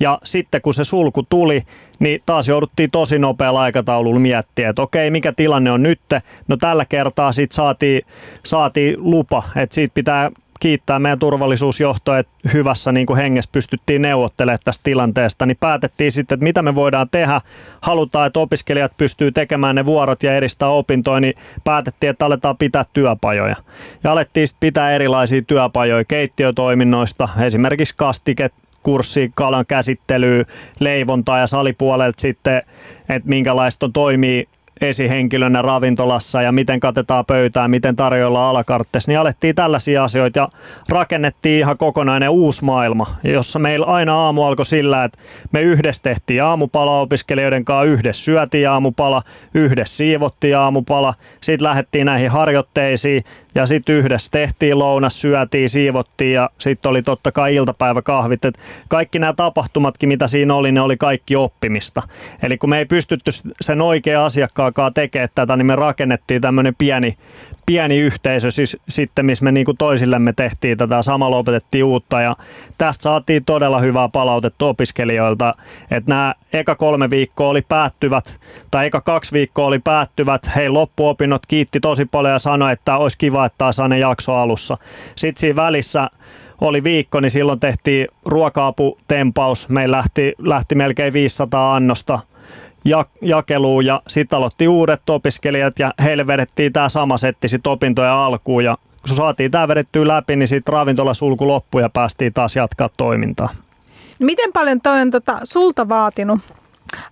Ja sitten kun se sulku tuli, niin taas jouduttiin tosi nopealla aikataululla miettiä, että okei, mikä tilanne on nyt. No tällä kertaa sitten saatiin, saatiin lupa, että siitä pitää kiittää meidän turvallisuusjohtoa, että hyvässä niin kuin hengessä pystyttiin neuvottelemaan tästä tilanteesta, niin päätettiin sitten, että mitä me voidaan tehdä. Halutaan, että opiskelijat pystyy tekemään ne vuorot ja edistää opintoja, niin päätettiin, että aletaan pitää työpajoja. Ja alettiin sitten pitää erilaisia työpajoja keittiötoiminnoista, esimerkiksi kastiket, kurssi, kalan käsittelyä, leivontaa ja salipuolelta sitten, että minkälaista on toimii esihenkilönä ravintolassa ja miten katetaan pöytää, miten tarjolla alakarttes, niin alettiin tällaisia asioita ja rakennettiin ihan kokonainen uusi maailma, jossa meillä aina aamu alkoi sillä, että me yhdessä tehtiin aamupala opiskelijoiden kanssa, yhdessä syötiin aamupala, yhdessä siivottiin aamupala, sitten lähdettiin näihin harjoitteisiin ja sitten yhdessä tehtiin lounas, syötiin, siivottiin ja sitten oli totta kai iltapäiväkahvit. Et kaikki nämä tapahtumatkin, mitä siinä oli, ne oli kaikki oppimista. Eli kun me ei pystytty sen oikea asiakkaakaan tekemään tätä, niin me rakennettiin tämmöinen pieni, pieni yhteisö siis, sitten, missä me niinku toisillemme tehtiin tätä, samalla opetettiin uutta ja tästä saatiin todella hyvää palautetta opiskelijoilta, että nämä eka kolme viikkoa oli päättyvät, tai eka kaksi viikkoa oli päättyvät, hei loppuopinnot kiitti tosi paljon ja sanoi, että olisi kiva, että taas ne jakso alussa. Sitten siinä välissä oli viikko, niin silloin tehtiin ruoka-aputempaus. Meillä lähti, lähti melkein 500 annosta jakeluun ja sitten aloitti uudet opiskelijat ja heille vedettiin tämä sama setti sit opintoja alkuun ja kun saatiin tämä vedettyä läpi, niin sitten ravintolasulku loppui ja päästiin taas jatkaa toimintaa. Miten paljon toi on tota, sulta vaatinut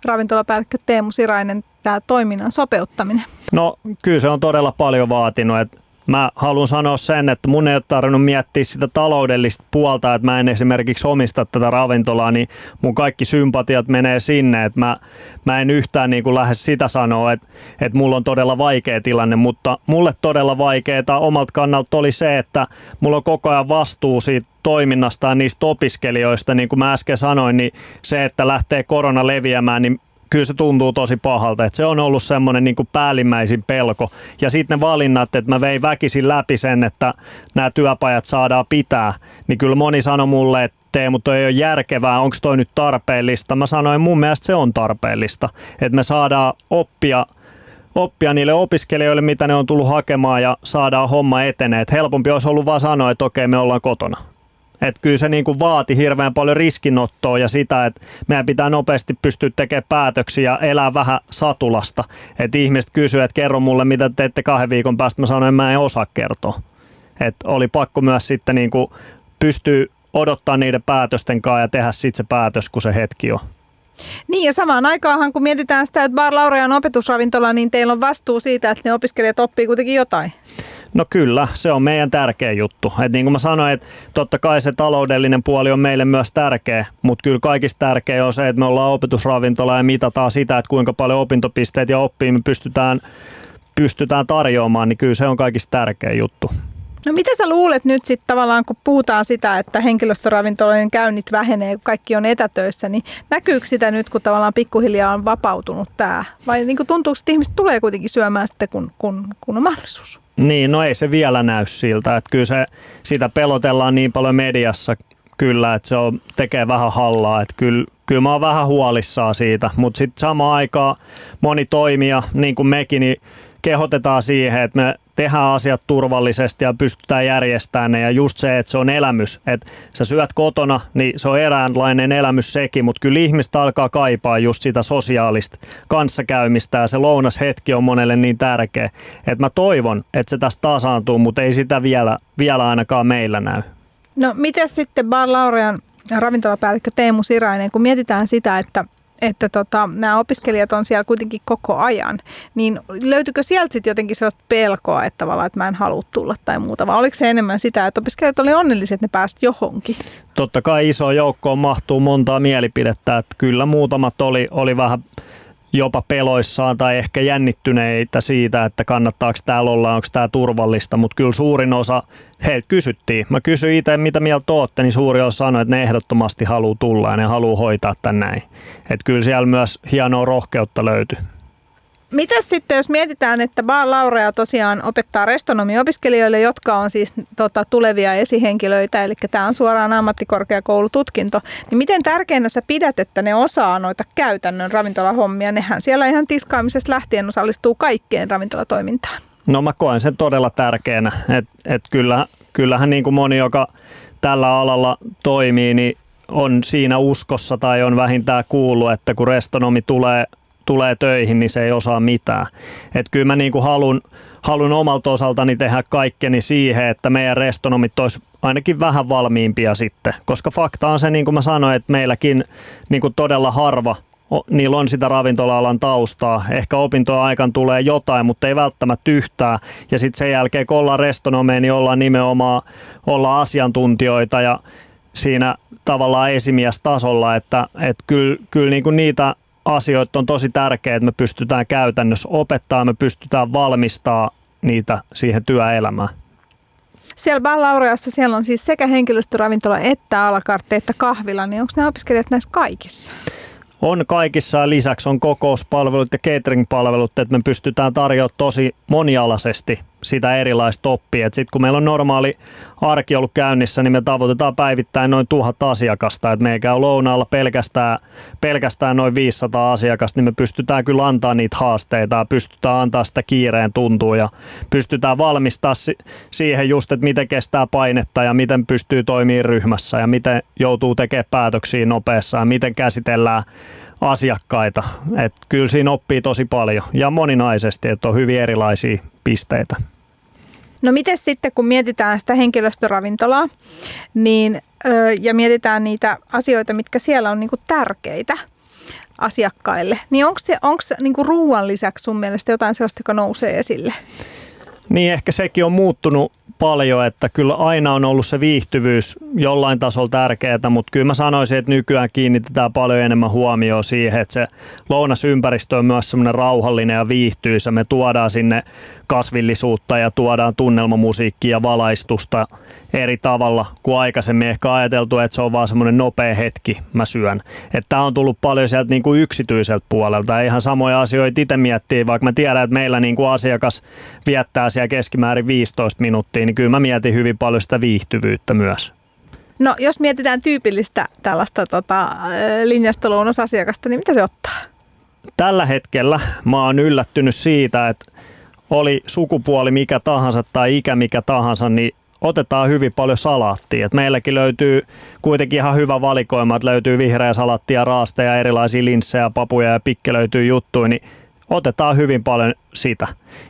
ravintolapäällikkö Teemu Sirainen tämä toiminnan sopeuttaminen? No kyllä se on todella paljon vaatinut. että mä haluan sanoa sen, että mun ei ole tarvinnut miettiä sitä taloudellista puolta, että mä en esimerkiksi omista tätä ravintolaa, niin mun kaikki sympatiat menee sinne, että mä, mä en yhtään niin kuin lähde sitä sanoa, että, että mulla on todella vaikea tilanne, mutta mulle todella vaikeaa omalta kannalta oli se, että mulla on koko ajan vastuu siitä toiminnasta ja niistä opiskelijoista, niin kuin mä äsken sanoin, niin se, että lähtee korona leviämään, niin kyllä se tuntuu tosi pahalta. Että se on ollut semmoinen niin päällimmäisin pelko. Ja sitten ne valinnat, että mä vein väkisin läpi sen, että nämä työpajat saadaan pitää, niin kyllä moni sanoi mulle, että Teemu, toi ei ole järkevää, onko toi nyt tarpeellista. Mä sanoin, mun mielestä se on tarpeellista, että me saadaan oppia oppia niille opiskelijoille, mitä ne on tullut hakemaan ja saadaan homma etenee. Et helpompi olisi ollut vaan sanoa, että okei, me ollaan kotona. Et kyllä se niin kuin vaati hirveän paljon riskinottoa ja sitä, että meidän pitää nopeasti pystyä tekemään päätöksiä ja elää vähän satulasta. Että ihmiset kysyvät, että kerro mulle, mitä teette kahden viikon päästä. Mä sanoin, että mä en osaa kertoa. Et oli pakko myös sitten niin kuin pystyä odottaa niiden päätösten kanssa ja tehdä sitten se päätös, kun se hetki on. Niin ja samaan aikaanhan, kun mietitään sitä, että Bar Laurea on opetusravintola, niin teillä on vastuu siitä, että ne opiskelijat oppii kuitenkin jotain. No kyllä, se on meidän tärkeä juttu. Et niin kuin mä sanoin, että totta kai se taloudellinen puoli on meille myös tärkeä, mutta kyllä kaikista tärkeä on se, että me ollaan opetusravintola ja mitataan sitä, että kuinka paljon opintopisteet ja oppii me pystytään, pystytään tarjoamaan, niin kyllä se on kaikista tärkeä juttu. No mitä sä luulet nyt sitten tavallaan, kun puhutaan sitä, että henkilöstöravintolojen käynnit vähenee, kun kaikki on etätöissä, niin näkyykö sitä nyt, kun tavallaan pikkuhiljaa on vapautunut tämä? Vai niin tuntuuko, että ihmiset tulee kuitenkin syömään sitten, kun, kun, kun on mahdollisuus? Niin, no ei se vielä näy siltä. Että kyllä se, sitä pelotellaan niin paljon mediassa kyllä, että se on, tekee vähän hallaa. Että kyllä, kyllä mä oon vähän huolissaan siitä, mutta sitten samaan aikaan moni toimija, niin kuin mekin, niin kehotetaan siihen, että me tehdään asiat turvallisesti ja pystytään järjestämään ne. Ja just se, että se on elämys. Että sä syöt kotona, niin se on eräänlainen elämys sekin, mutta kyllä ihmistä alkaa kaipaa just sitä sosiaalista kanssakäymistä ja se lounashetki on monelle niin tärkeä. Että mä toivon, että se tästä tasaantuu, mutta ei sitä vielä, vielä ainakaan meillä näy. No miten sitten Bar Laurean ravintolapäällikkö Teemu Sirainen, kun mietitään sitä, että että tota, nämä opiskelijat on siellä kuitenkin koko ajan, niin löytyykö sieltä sitten jotenkin sellaista pelkoa, että tavallaan, että mä en halua tulla tai muuta, vai oliko se enemmän sitä, että opiskelijat oli onnellisia, että ne pääsivät johonkin? Totta kai iso joukkoon mahtuu montaa mielipidettä, että kyllä muutamat oli, oli vähän jopa peloissaan tai ehkä jännittyneitä siitä, että kannattaako täällä olla, onko tämä turvallista, mutta kyllä suurin osa, heiltä kysyttiin. Mä kysyin itse, mitä mieltä olette, niin suuri osa sanoi, että ne ehdottomasti haluaa tulla ja ne haluaa hoitaa tän näin. Että kyllä siellä myös hienoa rohkeutta löytyy. Mitä sitten, jos mietitään, että Bar Laurea tosiaan opettaa restonomiopiskelijoille, jotka on siis tota, tulevia esihenkilöitä, eli tämä on suoraan ammattikorkeakoulututkinto, niin miten tärkeänä sä pidät, että ne osaa noita käytännön ravintolahommia? Nehän siellä ihan tiskaamisesta lähtien osallistuu kaikkeen ravintolatoimintaan. No mä koen sen todella tärkeänä, että et kyllä, kyllähän niin kuin moni, joka tällä alalla toimii, niin on siinä uskossa tai on vähintään kuullut, että kun restonomi tulee tulee töihin, niin se ei osaa mitään. Et kyllä mä niin kuin halun, halun omalta osaltani tehdä kaikkeni siihen, että meidän restonomit olisi ainakin vähän valmiimpia sitten. Koska fakta on se, niin kuin mä sanoin, että meilläkin niin kuin todella harva niillä on sitä ravintola-alan taustaa. Ehkä opintoa aikaan tulee jotain, mutta ei välttämättä yhtään. Ja sitten sen jälkeen, kun ollaan restonomeja, niin ollaan nimenomaan ollaan asiantuntijoita ja siinä tavallaan esimiestasolla, että, että kyllä, kyllä niin kuin niitä asioita on tosi tärkeää, että me pystytään käytännössä opettaa, me pystytään valmistaa niitä siihen työelämään. Siellä Ballaureassa siellä on siis sekä henkilöstöravintola että alakartte että kahvila, niin onko nämä opiskelijat näissä kaikissa? On kaikissa ja lisäksi on kokouspalvelut ja catering-palvelut, että me pystytään tarjoamaan tosi monialaisesti sitä erilaista oppia. Sitten kun meillä on normaali arki ollut käynnissä, niin me tavoitetaan päivittäin noin tuhat asiakasta. Et me ei käy lounaalla pelkästään, pelkästään noin 500 asiakasta, niin me pystytään kyllä antaa niitä haasteita ja pystytään antaa sitä kiireen tuntua ja pystytään valmistaa si- siihen just, että miten kestää painetta ja miten pystyy toimimaan ryhmässä ja miten joutuu tekemään päätöksiä nopeassa ja miten käsitellään asiakkaita. Et kyllä siinä oppii tosi paljon ja moninaisesti, että on hyvin erilaisia pisteitä. No miten sitten, kun mietitään sitä henkilöstöravintolaa niin, ja mietitään niitä asioita, mitkä siellä on niin kuin tärkeitä asiakkaille, niin onko se onko se niin ruoan lisäksi sun mielestä jotain sellaista, joka nousee esille? Niin ehkä sekin on muuttunut paljon, että kyllä aina on ollut se viihtyvyys jollain tasolla tärkeää, mutta kyllä mä sanoisin, että nykyään kiinnitetään paljon enemmän huomioon siihen, että se lounasympäristö on myös semmoinen rauhallinen ja viihtyisä. Me tuodaan sinne kasvillisuutta ja tuodaan tunnelmamusiikkia ja valaistusta eri tavalla kuin aikaisemmin ehkä ajateltu, että se on vaan semmoinen nopea hetki, mä syön. Että tämä on tullut paljon sieltä niin kuin yksityiseltä puolelta. Ihan samoja asioita itse miettii, vaikka mä tiedän, että meillä niin kuin asiakas viettää siellä keskimäärin 15 minuuttia, niin kyllä mä mietin hyvin paljon sitä viihtyvyyttä myös. No jos mietitään tyypillistä tällaista tota, linjastoluonnosasiakasta, niin mitä se ottaa? Tällä hetkellä mä oon yllättynyt siitä, että oli sukupuoli mikä tahansa tai ikä mikä tahansa, niin otetaan hyvin paljon salaattia. Et meilläkin löytyy kuitenkin ihan hyvä valikoima, että löytyy vihreä salattia, raasteja, erilaisia linssejä, papuja ja pikke löytyy juttuja, niin otetaan hyvin paljon sitä.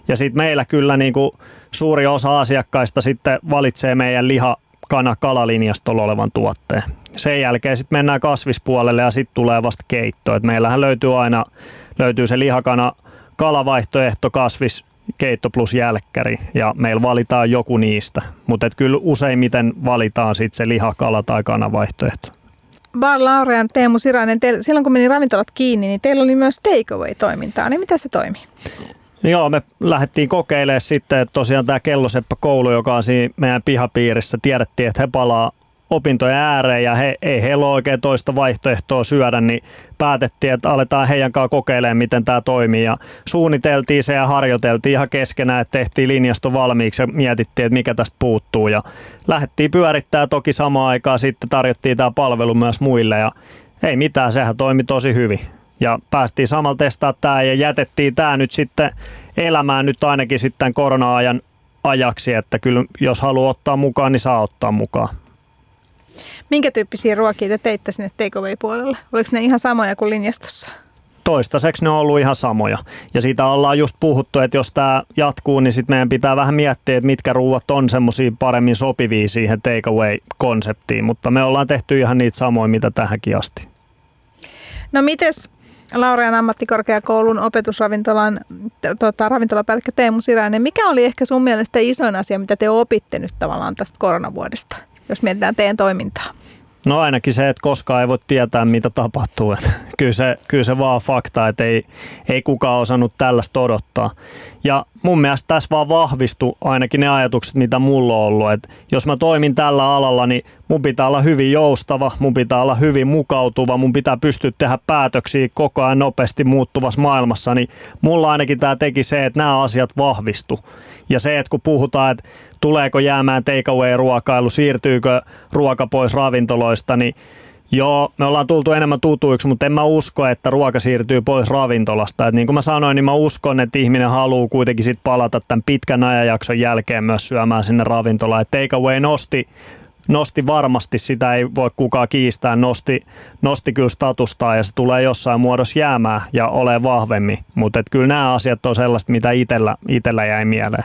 Ja sitten meillä kyllä niin kuin suuri osa asiakkaista sitten valitsee meidän liha kana kalalinjastolla olevan tuotteen. Sen jälkeen sitten mennään kasvispuolelle ja sitten tulee vasta keitto. Et meillähän löytyy aina löytyy se lihakana kalavaihtoehto, kasvis, keitto plus jälkkäri ja meillä valitaan joku niistä. Mutta kyllä useimmiten valitaan sitten se lihakala tai kanavaihtoehto. Bar Laurean Teemu Sirainen, teillä, silloin kun meni ravintolat kiinni, niin teillä oli myös takeaway-toimintaa, niin mitä se toimii? Joo, me lähdettiin kokeilemaan sitten, että tosiaan tämä Kelloseppä koulu, joka on siinä meidän pihapiirissä, tiedettiin, että he palaa opintojen ääreen ja he, ei heillä ole oikein toista vaihtoehtoa syödä, niin päätettiin, että aletaan heidän kanssa kokeilemaan, miten tämä toimii. Ja suunniteltiin se ja harjoiteltiin ihan keskenään, että tehtiin linjasto valmiiksi ja mietittiin, että mikä tästä puuttuu. Ja lähdettiin pyörittää toki samaan aikaan, sitten tarjottiin tämä palvelu myös muille ja ei mitään, sehän toimi tosi hyvin. Ja päästiin samalla testaa tämä ja jätettiin tämä nyt sitten elämään nyt ainakin sitten korona-ajan ajaksi, että kyllä jos haluaa ottaa mukaan, niin saa ottaa mukaan. Minkä tyyppisiä ruokia te teitte sinne takeaway-puolelle? Oliko ne ihan samoja kuin linjastossa? toistaiseksi ne on ollut ihan samoja. Ja siitä ollaan just puhuttu, että jos tämä jatkuu, niin sitten meidän pitää vähän miettiä, että mitkä ruuat on semmoisia paremmin sopivia siihen takeaway-konseptiin. Mutta me ollaan tehty ihan niitä samoja, mitä tähänkin asti. No mites Laurean ammattikorkeakoulun opetusravintolan tota, ravintolapäällikkö Teemu Siräinen, mikä oli ehkä sun mielestä isoin asia, mitä te opitte nyt tavallaan tästä koronavuodesta? Jos mietitään teidän toimintaa? No ainakin se, että koskaan ei voi tietää, mitä tapahtuu. Että kyllä, se, kyllä se vaan fakta, että ei, ei kukaan osannut tällaista odottaa. Ja mun mielestä tässä vaan vahvistui ainakin ne ajatukset, mitä mulla on ollut. Että jos mä toimin tällä alalla, niin mun pitää olla hyvin joustava, mun pitää olla hyvin mukautuva, mun pitää pystyä tehdä päätöksiä koko ajan nopeasti muuttuvassa maailmassa. Niin mulla ainakin tämä teki se, että nämä asiat vahvistu. Ja se, että kun puhutaan, että tuleeko jäämään takeaway-ruokailu, siirtyykö ruoka pois ravintoloista, niin Joo, me ollaan tultu enemmän tutuiksi, mutta en mä usko, että ruoka siirtyy pois ravintolasta. Et niin kuin mä sanoin, niin mä uskon, että ihminen haluaa kuitenkin sit palata tämän pitkän ajanjakson jälkeen myös syömään sinne ravintolaan. Takeaway nosti, nosti varmasti, sitä ei voi kukaan kiistää, nosti, nosti kyllä statustaa ja se tulee jossain muodossa jäämään ja ole vahvemmin. Mutta kyllä nämä asiat on sellaista, mitä itellä, itellä jäi mieleen.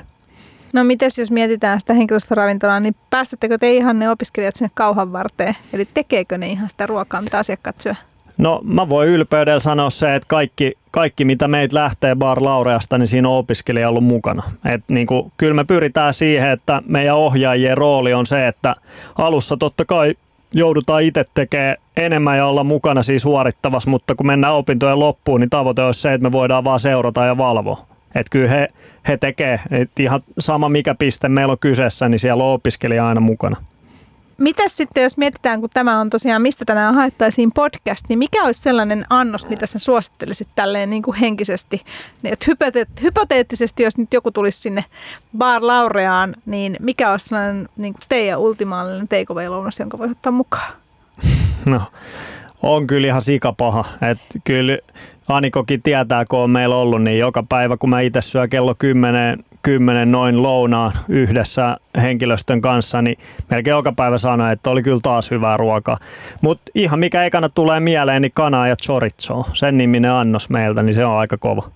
No mites jos mietitään sitä henkilöstöravintolaa, niin päästättekö te ihan ne opiskelijat sinne kauhan varteen? Eli tekeekö ne ihan sitä ruokaa, mitä asiakkaat syö? No mä voin ylpeydellä sanoa se, että kaikki, kaikki mitä meitä lähtee Bar Laureasta, niin siinä on opiskelija ollut mukana. Et niin kuin, kyllä me pyritään siihen, että meidän ohjaajien rooli on se, että alussa totta kai joudutaan itse tekemään enemmän ja olla mukana siis suorittavassa, mutta kun mennään opintojen loppuun, niin tavoite olisi se, että me voidaan vaan seurata ja valvoa. Että kyllä he, he tekee, että ihan sama mikä piste meillä on kyseessä, niin siellä on opiskelija aina mukana. Mitäs sitten, jos mietitään, kun tämä on tosiaan, mistä tänään haettaisiin podcast, niin mikä olisi sellainen annos, mitä sä suosittelisit tälleen niin kuin henkisesti? Niin, että hypoteet- hypoteettisesti, jos nyt joku tulisi sinne Bar Laureaan, niin mikä olisi sellainen niin kuin teidän ultimaalinen takeaway jonka voi ottaa mukaan? No, on kyllä ihan sikapaha. että kyllä Anikokin tietää, kun on meillä ollut, niin joka päivä kun mä itse syön kello 10, 10 noin lounaan yhdessä henkilöstön kanssa, niin melkein joka päivä sanoo, että oli kyllä taas hyvää ruokaa. Mutta ihan mikä ekana tulee mieleen, niin kana ja chorizo, sen niminen annos meiltä, niin se on aika kova.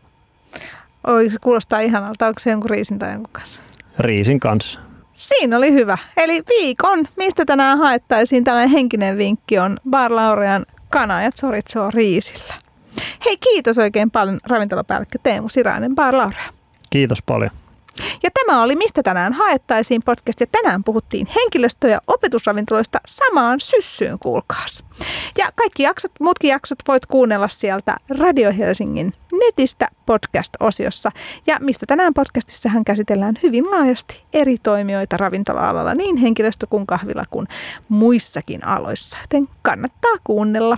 Oi, se kuulostaa ihanalta. Onko se jonkun riisin tai jonkun kanssa? Riisin kanssa. Siinä oli hyvä. Eli viikon, mistä tänään haettaisiin tällainen henkinen vinkki on Bar Laurean kana ja chorizo riisillä. Hei, kiitos oikein paljon ravintolapäällikkö Teemu Sirainen, Bar Laurea. Kiitos paljon. Ja tämä oli Mistä tänään haettaisiin podcast ja tänään puhuttiin henkilöstö- ja opetusravintoloista samaan syssyyn, kuulkaas. Ja kaikki jaksot, muutkin jaksot voit kuunnella sieltä Radio Helsingin netistä podcast-osiossa. Ja Mistä tänään podcastissahan käsitellään hyvin laajasti eri toimijoita ravintola-alalla, niin henkilöstö kuin kahvila kuin muissakin aloissa. Joten kannattaa kuunnella.